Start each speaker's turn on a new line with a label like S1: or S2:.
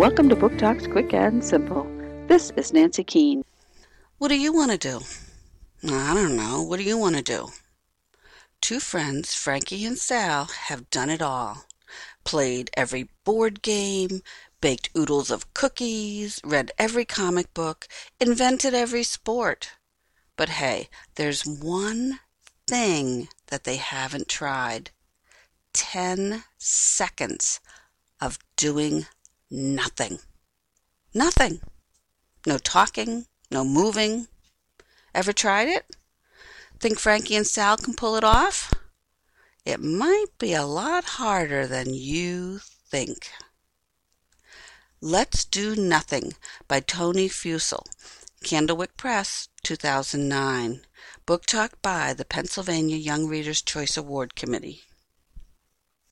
S1: Welcome to Book Talks Quick and Simple. This is Nancy Keane.
S2: What do you want to do? I don't know. What do you want to do? Two friends, Frankie and Sal, have done it all. Played every board game, baked oodles of cookies, read every comic book, invented every sport. But hey, there's one thing that they haven't tried 10 seconds of doing nothing. Nothing. No talking, no moving. Ever tried it? Think Frankie and Sal can pull it off? It might be a lot harder than you think. Let's Do Nothing by Tony Fucile. Candlewick Press, 2009. Book Talk by the Pennsylvania Young Readers' Choice Award Committee.